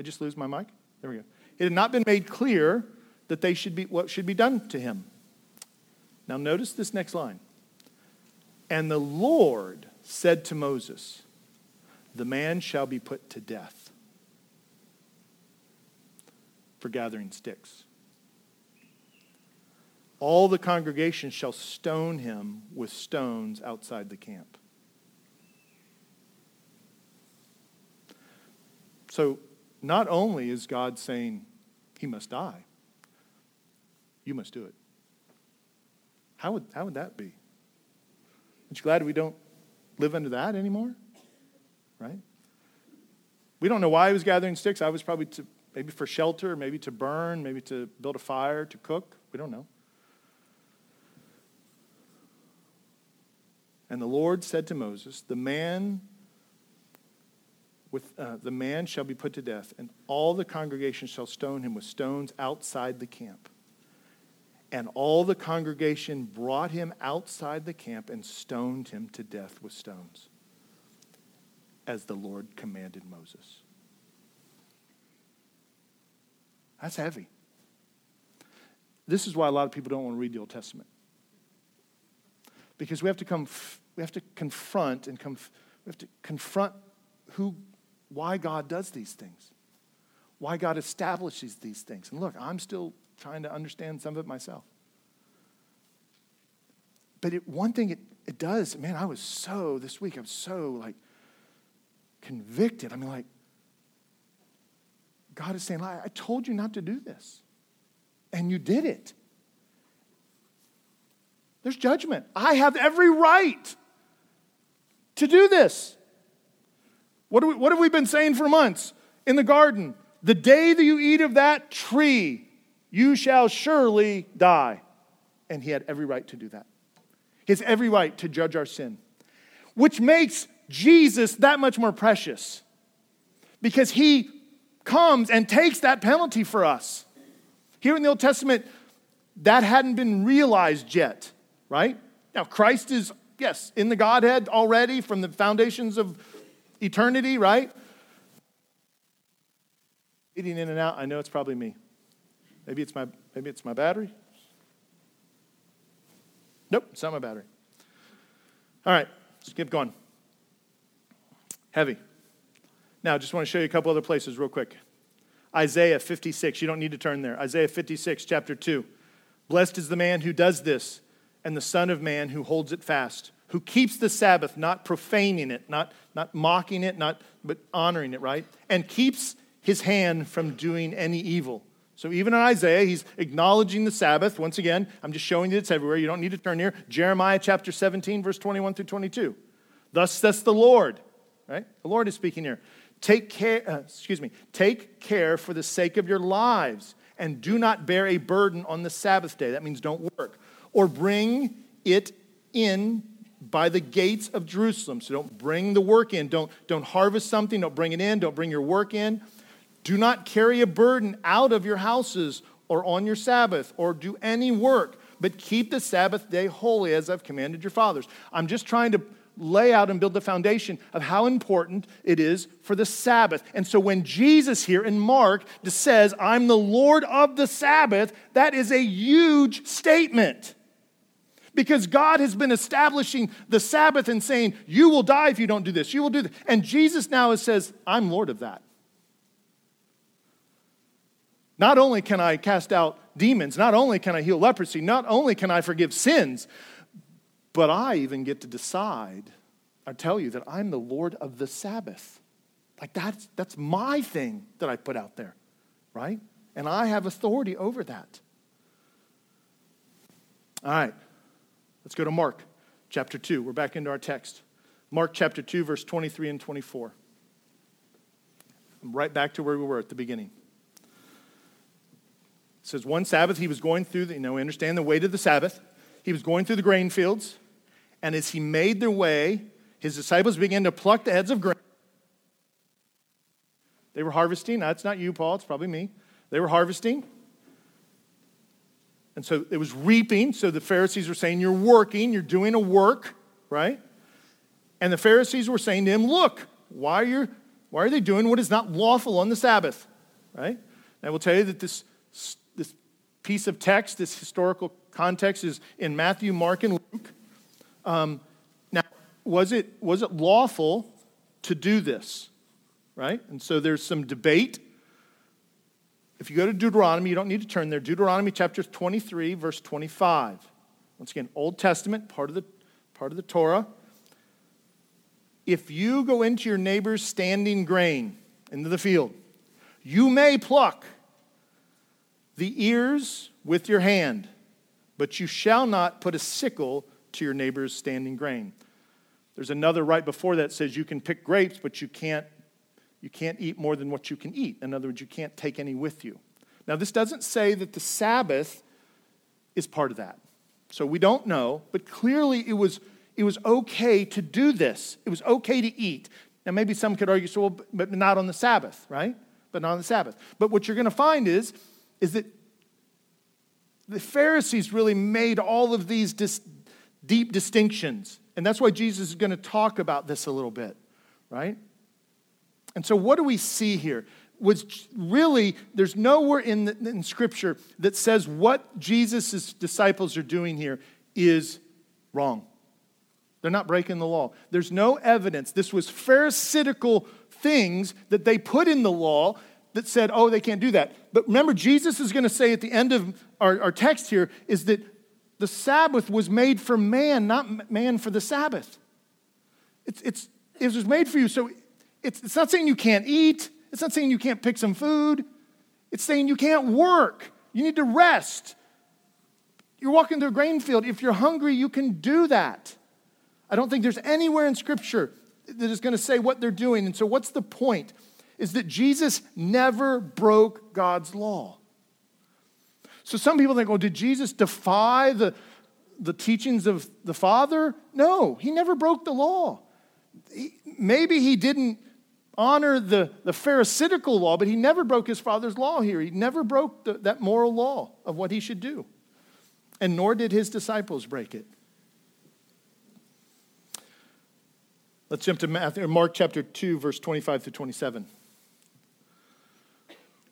B: I just lose my mic? There we go. It had not been made clear that they should be what should be done to him. Now notice this next line. And the Lord said to Moses, the man shall be put to death for gathering sticks. All the congregation shall stone him with stones outside the camp. So, not only is God saying he must die, you must do it. How would, how would that be? Aren't you glad we don't live under that anymore? right? We don't know why he was gathering sticks. I was probably to, maybe for shelter, maybe to burn, maybe to build a fire, to cook. We don't know. And the Lord said to Moses, The man with uh, the man shall be put to death, and all the congregation shall stone him with stones outside the camp. And all the congregation brought him outside the camp and stoned him to death with stones, as the Lord commanded Moses. That's heavy. This is why a lot of people don't want to read the Old Testament. Because we have to come, we have to confront and come, we have to confront who, why God does these things, why God establishes these things. And look, I'm still trying to understand some of it myself. But it, one thing it, it does, man, I was so, this week, I was so like convicted. I mean, like, God is saying, I told you not to do this, and you did it. There's judgment. I have every right to do this. What, we, what have we been saying for months in the garden? The day that you eat of that tree, you shall surely die. And he had every right to do that. He has every right to judge our sin, which makes Jesus that much more precious because he comes and takes that penalty for us. Here in the Old Testament, that hadn't been realized yet, right? Now, Christ is, yes, in the Godhead already from the foundations of eternity, right? Eating in and out, I know it's probably me. Maybe it's my, maybe it's my battery. Nope, it's not my battery. All right, let's keep going. Heavy. Now, I just want to show you a couple other places real quick. Isaiah 56, you don't need to turn there. Isaiah 56, chapter 2. Blessed is the man who does this, and the Son of Man who holds it fast, who keeps the Sabbath, not profaning it, not, not mocking it, not, but honoring it, right? And keeps his hand from doing any evil. So even in Isaiah, he's acknowledging the Sabbath. Once again, I'm just showing you it's everywhere. You don't need to turn here. Jeremiah chapter 17, verse 21 through 22. Thus says the Lord, right? The Lord is speaking here. Take care, uh, excuse me, take care for the sake of your lives and do not bear a burden on the Sabbath day. That means don't work. Or bring it in by the gates of Jerusalem. So don't bring the work in. Don't, don't harvest something. Don't bring it in. Don't bring your work in. Do not carry a burden out of your houses or on your Sabbath or do any work, but keep the Sabbath day holy as I've commanded your fathers. I'm just trying to lay out and build the foundation of how important it is for the Sabbath. And so when Jesus here in Mark says, I'm the Lord of the Sabbath, that is a huge statement. Because God has been establishing the Sabbath and saying, You will die if you don't do this. You will do this. And Jesus now says, I'm Lord of that. Not only can I cast out demons, not only can I heal leprosy, not only can I forgive sins, but I even get to decide, I tell you that I'm the Lord of the Sabbath. Like that's, that's my thing that I put out there, right? And I have authority over that. All right, let's go to Mark chapter 2. We're back into our text. Mark chapter 2, verse 23 and 24. I'm right back to where we were at the beginning. It says one Sabbath he was going through, the, you know, we understand the weight of the Sabbath. He was going through the grain fields, and as he made their way, his disciples began to pluck the heads of grain. They were harvesting. That's not you, Paul, it's probably me. They were harvesting. And so it was reaping. So the Pharisees were saying, You're working, you're doing a work, right? And the Pharisees were saying to him, Look, why are, you, why are they doing what is not lawful on the Sabbath, right? And I will tell you that this this piece of text, this historical context, is in Matthew, Mark, and Luke. Um, now, was it, was it lawful to do this? Right? And so there's some debate. If you go to Deuteronomy, you don't need to turn there. Deuteronomy chapter 23, verse 25. Once again, Old Testament, part of the, part of the Torah. If you go into your neighbor's standing grain into the field, you may pluck the ears with your hand, but you shall not put a sickle to your neighbor's standing grain. There's another right before that says you can pick grapes, but you can't, you can't eat more than what you can eat. In other words, you can't take any with you. Now, this doesn't say that the Sabbath is part of that. So we don't know, but clearly it was, it was okay to do this. It was okay to eat. Now, maybe some could argue, so, well, but not on the Sabbath, right? But not on the Sabbath. But what you're going to find is is that the Pharisees really made all of these dis- deep distinctions. And that's why Jesus is going to talk about this a little bit, right? And so, what do we see here? Was really, there's nowhere in, the, in Scripture that says what Jesus' disciples are doing here is wrong. They're not breaking the law. There's no evidence. This was Pharisaical things that they put in the law that said, oh, they can't do that. But remember, Jesus is going to say at the end of our, our text here is that the Sabbath was made for man, not man for the Sabbath. It's, it's, it was made for you. So it's, it's not saying you can't eat, it's not saying you can't pick some food, it's saying you can't work. You need to rest. You're walking through a grain field. If you're hungry, you can do that. I don't think there's anywhere in Scripture that is going to say what they're doing. And so, what's the point? Is that Jesus never broke God's law. So, some people think, oh, did Jesus defy the, the teachings of the Father? No, he never broke the law. He, maybe he didn't honor the, the Pharisaical law, but he never broke his Father's law here. He never broke the, that moral law of what he should do. And nor did his disciples break it. Let's jump to Matthew, Mark chapter 2, verse 25 through 27.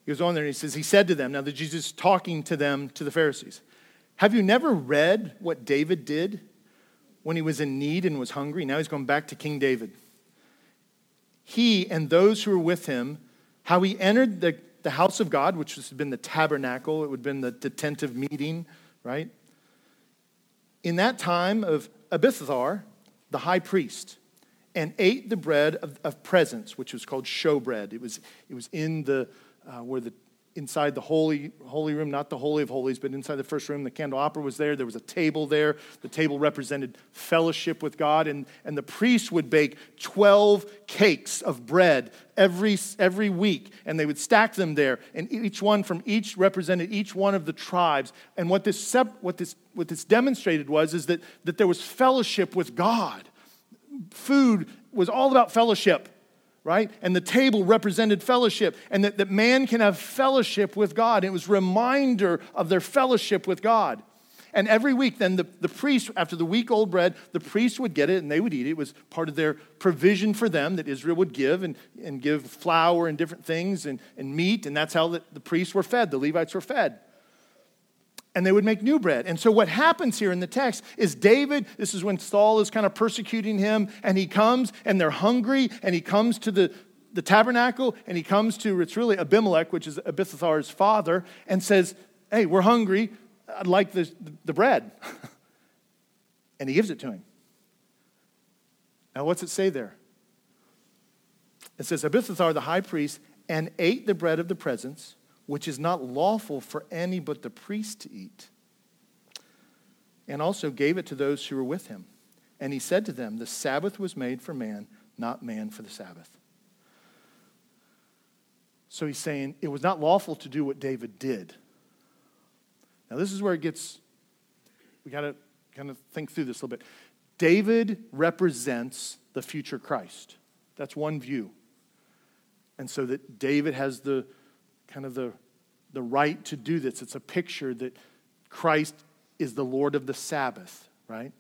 B: He goes on there and he says, He said to them, now that Jesus is talking to them, to the Pharisees, Have you never read what David did when he was in need and was hungry? Now he's going back to King David. He and those who were with him, how he entered the, the house of God, which has been the tabernacle, it would have been the, the tent of meeting, right? In that time of Abiathar, the high priest, and ate the bread of, of presence, which was called showbread. It was, it was in the, uh, where the, inside the holy, holy room, not the Holy of Holies, but inside the first room, the candelabra was there. There was a table there. The table represented fellowship with God, and, and the priest would bake 12 cakes of bread every, every week, and they would stack them there, and each one from each represented each one of the tribes. And what this, what this, what this demonstrated was is that, that there was fellowship with God food was all about fellowship, right? And the table represented fellowship, and that, that man can have fellowship with God. It was reminder of their fellowship with God. And every week, then the, the priest, after the week old bread, the priest would get it and they would eat it. It was part of their provision for them that Israel would give and, and give flour and different things and, and meat. And that's how the, the priests were fed, the Levites were fed and they would make new bread. And so, what happens here in the text is David, this is when Saul is kind of persecuting him, and he comes and they're hungry, and he comes to the, the tabernacle, and he comes to, it's really Abimelech, which is Abiathar's father, and says, Hey, we're hungry. I'd like the, the bread. *laughs* and he gives it to him. Now, what's it say there? It says, Abiathar, the high priest, and ate the bread of the presence which is not lawful for any but the priest to eat. And also gave it to those who were with him. And he said to them, The Sabbath was made for man, not man for the Sabbath. So he's saying it was not lawful to do what David did. Now, this is where it gets, we got to kind of think through this a little bit. David represents the future Christ. That's one view. And so that David has the kind of the, the right to do this. It's a picture that Christ is the Lord of the Sabbath, right?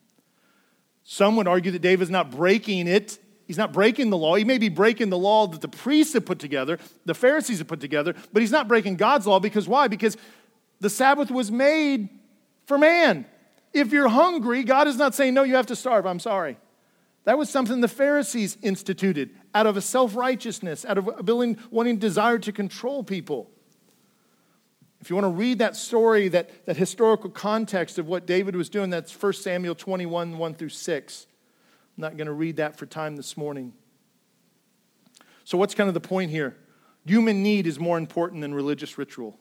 B: Some would argue that David's not breaking it. He's not breaking the law. He may be breaking the law that the priests have put together, the Pharisees have put together, but he's not breaking God's law because why? Because the Sabbath was made for man. If you're hungry, God is not saying, no, you have to starve. I'm sorry. That was something the Pharisees instituted out of a self righteousness, out of a willing, wanting desire to control people. If you want to read that story, that, that historical context of what David was doing, that's 1 Samuel 21, 1 through 6. I'm not going to read that for time this morning. So, what's kind of the point here? Human need is more important than religious ritual.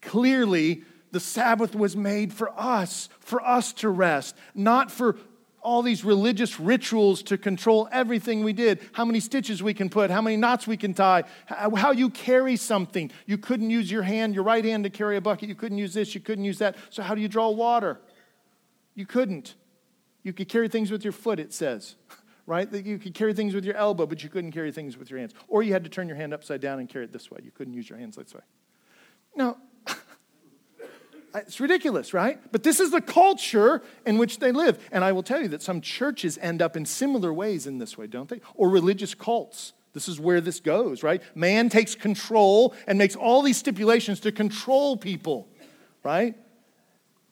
B: Clearly, the Sabbath was made for us, for us to rest, not for all these religious rituals to control everything we did how many stitches we can put, how many knots we can tie, how you carry something. You couldn't use your hand, your right hand, to carry a bucket. You couldn't use this, you couldn't use that. So, how do you draw water? You couldn't. You could carry things with your foot, it says, *laughs* right? That you could carry things with your elbow, but you couldn't carry things with your hands. Or you had to turn your hand upside down and carry it this way. You couldn't use your hands this way. Now, It's ridiculous, right? But this is the culture in which they live. And I will tell you that some churches end up in similar ways in this way, don't they? Or religious cults. This is where this goes, right? Man takes control and makes all these stipulations to control people, right?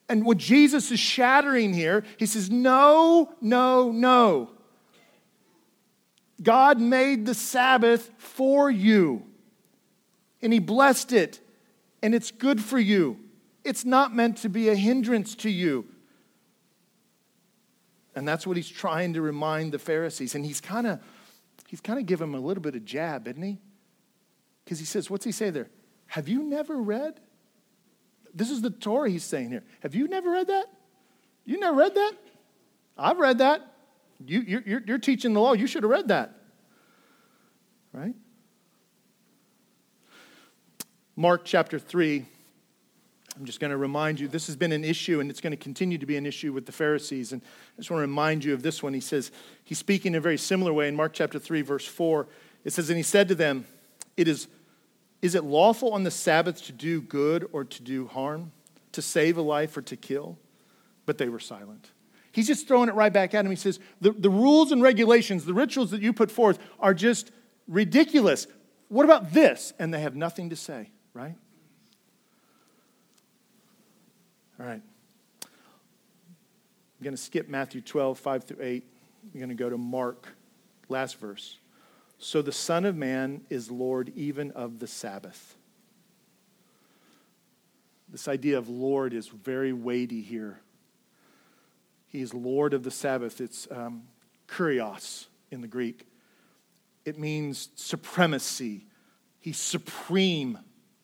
B: And what Jesus is shattering here, he says, no, no, no. God made the Sabbath for you, and he blessed it, and it's good for you. It's not meant to be a hindrance to you. And that's what he's trying to remind the Pharisees. And he's kind of he's kind of giving them a little bit of jab, isn't he? Because he says, what's he say there? Have you never read? This is the Torah he's saying here. Have you never read that? You never read that? I've read that. You, you're, you're teaching the law. You should have read that. Right? Mark chapter 3 I'm just going to remind you this has been an issue and it's going to continue to be an issue with the Pharisees. And I just want to remind you of this one. He says, he's speaking in a very similar way in Mark chapter 3, verse 4. It says, And he said to them, It is, is it lawful on the Sabbath to do good or to do harm, to save a life or to kill? But they were silent. He's just throwing it right back at him. He says, the, the rules and regulations, the rituals that you put forth are just ridiculous. What about this? And they have nothing to say, right? All right. I'm going to skip Matthew 12, 5 through 8. We're going to go to Mark, last verse. So the Son of Man is Lord even of the Sabbath. This idea of Lord is very weighty here. He is Lord of the Sabbath. It's um, kurios in the Greek. It means supremacy. He's supreme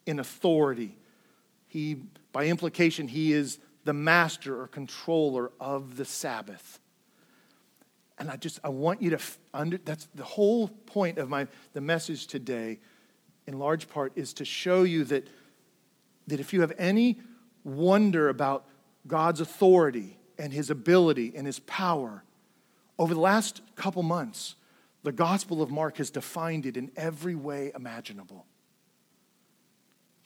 B: in authority. He by implication, he is the master or controller of the Sabbath. And I just, I want you to, under, that's the whole point of my, the message today, in large part, is to show you that, that if you have any wonder about God's authority and his ability and his power, over the last couple months, the Gospel of Mark has defined it in every way imaginable.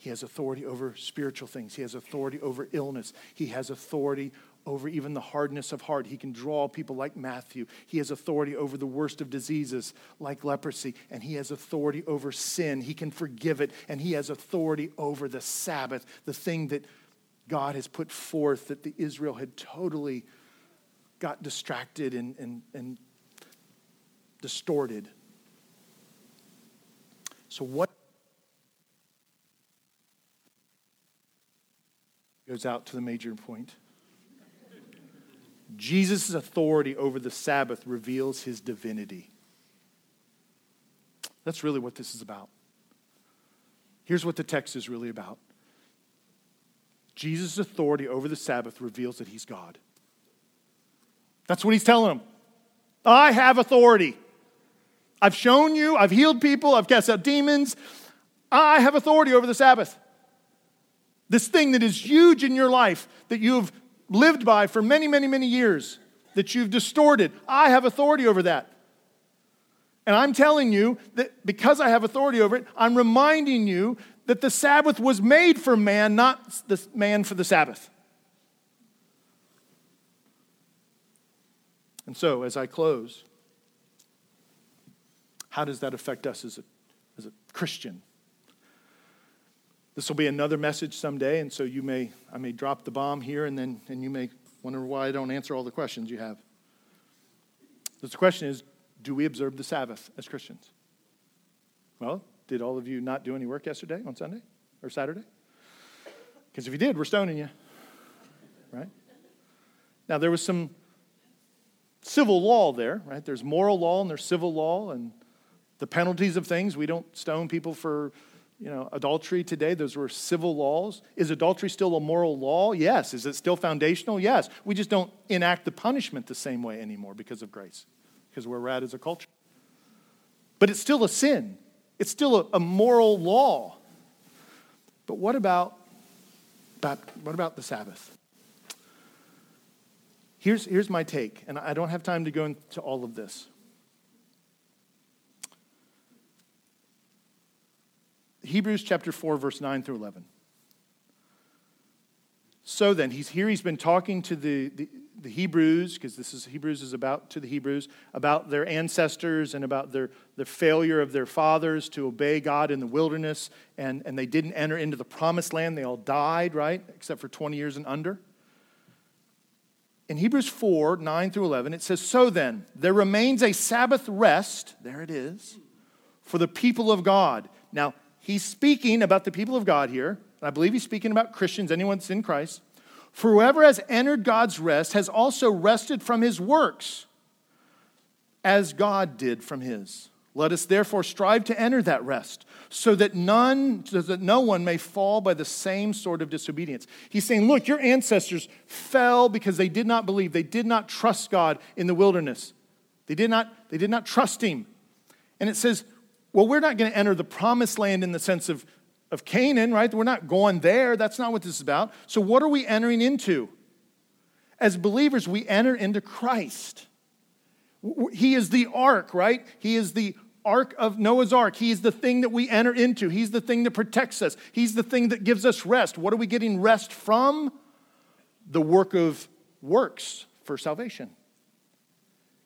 B: He has authority over spiritual things. He has authority over illness. He has authority over even the hardness of heart. He can draw people like Matthew. He has authority over the worst of diseases like leprosy. And he has authority over sin. He can forgive it. And he has authority over the Sabbath, the thing that God has put forth that the Israel had totally got distracted and, and, and distorted. So, what goes out to the major point. Jesus' authority over the Sabbath reveals his divinity. That's really what this is about. Here's what the text is really about Jesus' authority over the Sabbath reveals that he's God. That's what he's telling them. I have authority. I've shown you, I've healed people, I've cast out demons. I have authority over the Sabbath. This thing that is huge in your life that you've lived by for many, many, many years, that you've distorted. I have authority over that. And I'm telling you that because I have authority over it, I'm reminding you that the Sabbath was made for man, not the man for the Sabbath. And so, as I close, how does that affect us as a, as a Christian? This will be another message someday, and so you may, I may drop the bomb here, and then and you may wonder why I don't answer all the questions you have. The question is, do we observe the Sabbath as Christians? Well, did all of you not do any work yesterday on Sunday or Saturday? Because if you did, we're stoning you. Right? Now, there was some civil law there, right? There's moral law and there's civil law and the penalties of things. We don't stone people for you know, adultery today, those were civil laws. Is adultery still a moral law? Yes. Is it still foundational? Yes. We just don't enact the punishment the same way anymore because of grace, because we're at as a culture. But it's still a sin, it's still a, a moral law. But what about, what about the Sabbath? Here's, here's my take, and I don't have time to go into all of this. Hebrews chapter 4, verse 9 through 11. so then, he's here, he's been talking to the, the, the Hebrews, because this is Hebrews is about to the Hebrews, about their ancestors and about their, the failure of their fathers to obey God in the wilderness, and, and they didn't enter into the promised land. They all died, right? Except for 20 years and under. In Hebrews 4, 9 through 11, it says, So then, there remains a Sabbath rest, there it is, for the people of God. Now, he's speaking about the people of God here. I believe he's speaking about Christians, anyone that's in Christ. For whoever has entered God's rest has also rested from his works, as God did from his. Let us therefore strive to enter that rest, so that none, so that no one may fall by the same sort of disobedience. He's saying, look, your ancestors fell because they did not believe, they did not trust God in the wilderness. They did not, they did not trust him. And it says, well, we're not going to enter the promised land in the sense of of Canaan, right? We're not going there. That's not what this is about. So, what are we entering into? As believers, we enter into Christ. He is the ark, right? He is the ark of Noah's ark. He is the thing that we enter into. He's the thing that protects us. He's the thing that gives us rest. What are we getting rest from? The work of works for salvation.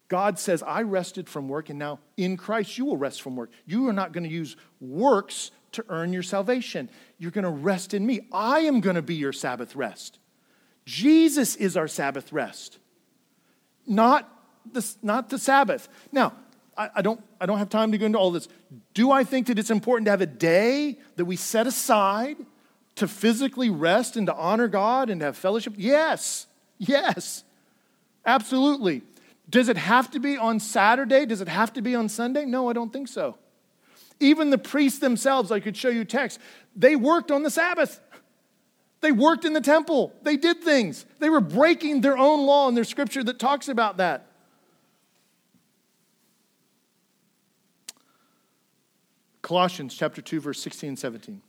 B: God says, I rested from work, and now in Christ you will rest from work. You are not going to use works to earn your salvation. You're going to rest in me. I am going to be your Sabbath rest. Jesus is our Sabbath rest, not the, not the Sabbath. Now, I, I, don't, I don't have time to go into all this. Do I think that it's important to have a day that we set aside to physically rest and to honor God and to have fellowship? Yes, yes, absolutely. Does it have to be on Saturday? Does it have to be on Sunday? No, I don't think so. Even the priests themselves, I could show you text, they worked on the Sabbath. They worked in the temple. They did things. They were breaking their own law and their scripture that talks about that. Colossians chapter 2 verse 16 and 17.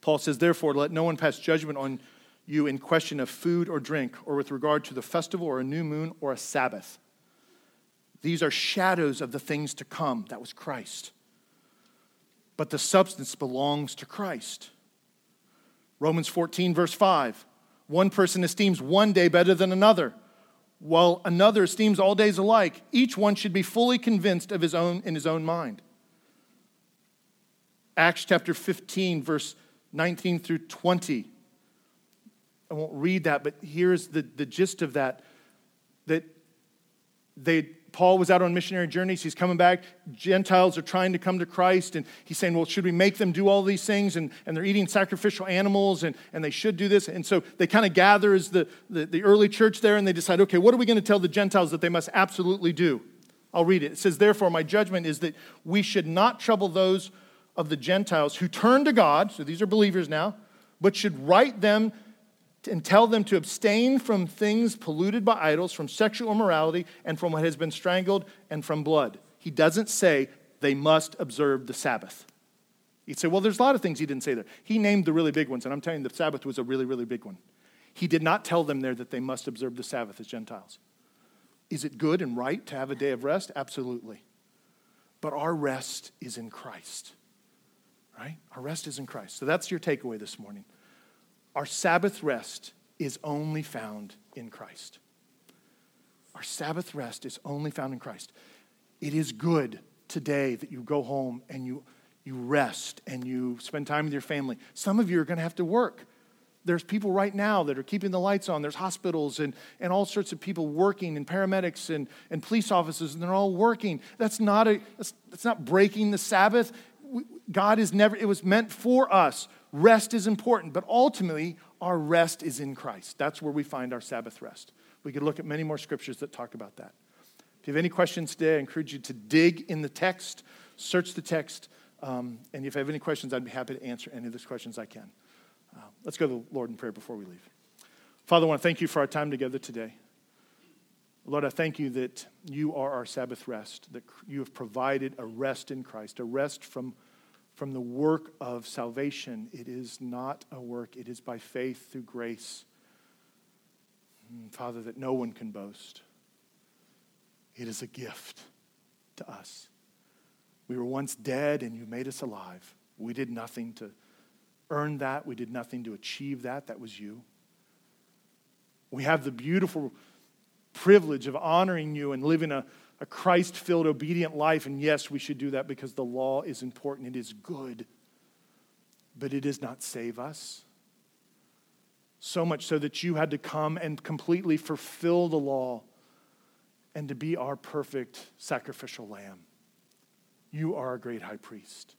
B: Paul says, "Therefore let no one pass judgment on you in question of food or drink or with regard to the festival or a new moon or a Sabbath." These are shadows of the things to come. That was Christ. But the substance belongs to Christ. Romans 14, verse 5. One person esteems one day better than another, while another esteems all days alike. Each one should be fully convinced of his own in his own mind. Acts chapter 15, verse 19 through 20. I won't read that, but here's the, the gist of that that they Paul was out on missionary journeys. He's coming back. Gentiles are trying to come to Christ. And he's saying, Well, should we make them do all these things? And, and they're eating sacrificial animals and, and they should do this. And so they kind of gather as the, the, the early church there and they decide, Okay, what are we going to tell the Gentiles that they must absolutely do? I'll read it. It says, Therefore, my judgment is that we should not trouble those of the Gentiles who turn to God, so these are believers now, but should write them and tell them to abstain from things polluted by idols, from sexual immorality, and from what has been strangled, and from blood. He doesn't say they must observe the Sabbath. You'd say, well, there's a lot of things he didn't say there. He named the really big ones, and I'm telling you, the Sabbath was a really, really big one. He did not tell them there that they must observe the Sabbath as Gentiles. Is it good and right to have a day of rest? Absolutely. But our rest is in Christ, right? Our rest is in Christ. So that's your takeaway this morning. Our Sabbath rest is only found in Christ. Our Sabbath rest is only found in Christ. It is good today that you go home and you, you rest and you spend time with your family. Some of you are going to have to work. There's people right now that are keeping the lights on. There's hospitals and, and all sorts of people working, and paramedics and, and police officers, and they're all working. That's not, a, that's, that's not breaking the Sabbath. God is never, it was meant for us. Rest is important, but ultimately, our rest is in Christ. That's where we find our Sabbath rest. We could look at many more scriptures that talk about that. If you have any questions today, I encourage you to dig in the text, search the text, um, and if you have any questions, I'd be happy to answer any of those questions I can. Uh, let's go to the Lord in prayer before we leave. Father, I want to thank you for our time together today. Lord, I thank you that you are our Sabbath rest, that you have provided a rest in Christ, a rest from from the work of salvation. It is not a work, it is by faith through grace. Hmm, Father, that no one can boast. It is a gift to us. We were once dead and you made us alive. We did nothing to, earn that. We did nothing to achieve that. That was you. We have the beautiful privilege of honoring you and living a, a Christ filled, obedient life. And yes, we should do that because the law is important, it is good, but it does not save us. So much so that you had to come and completely fulfill the law and to be our perfect sacrificial lamb. You are a great high priest.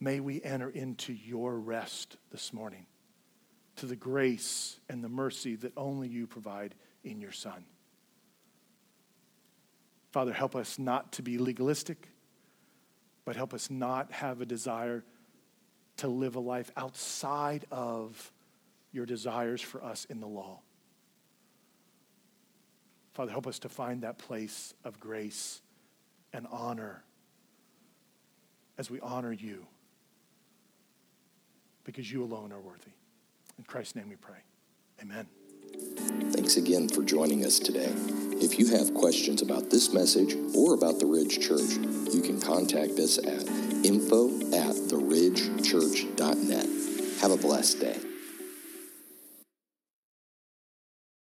B: May we enter into your rest this morning, to the grace and the mercy that only you provide in your Son. Father, help us not to be legalistic, but help us not have a desire to live a life outside of your desires for us in the law. Father, help us to find that place of grace and honor as we honor you because you alone are worthy. In Christ's name we pray. Amen.
A: Thanks again for joining us today. If you have questions about this message or about the Ridge Church, you can contact us at info at theridgechurch.net. Have a blessed day.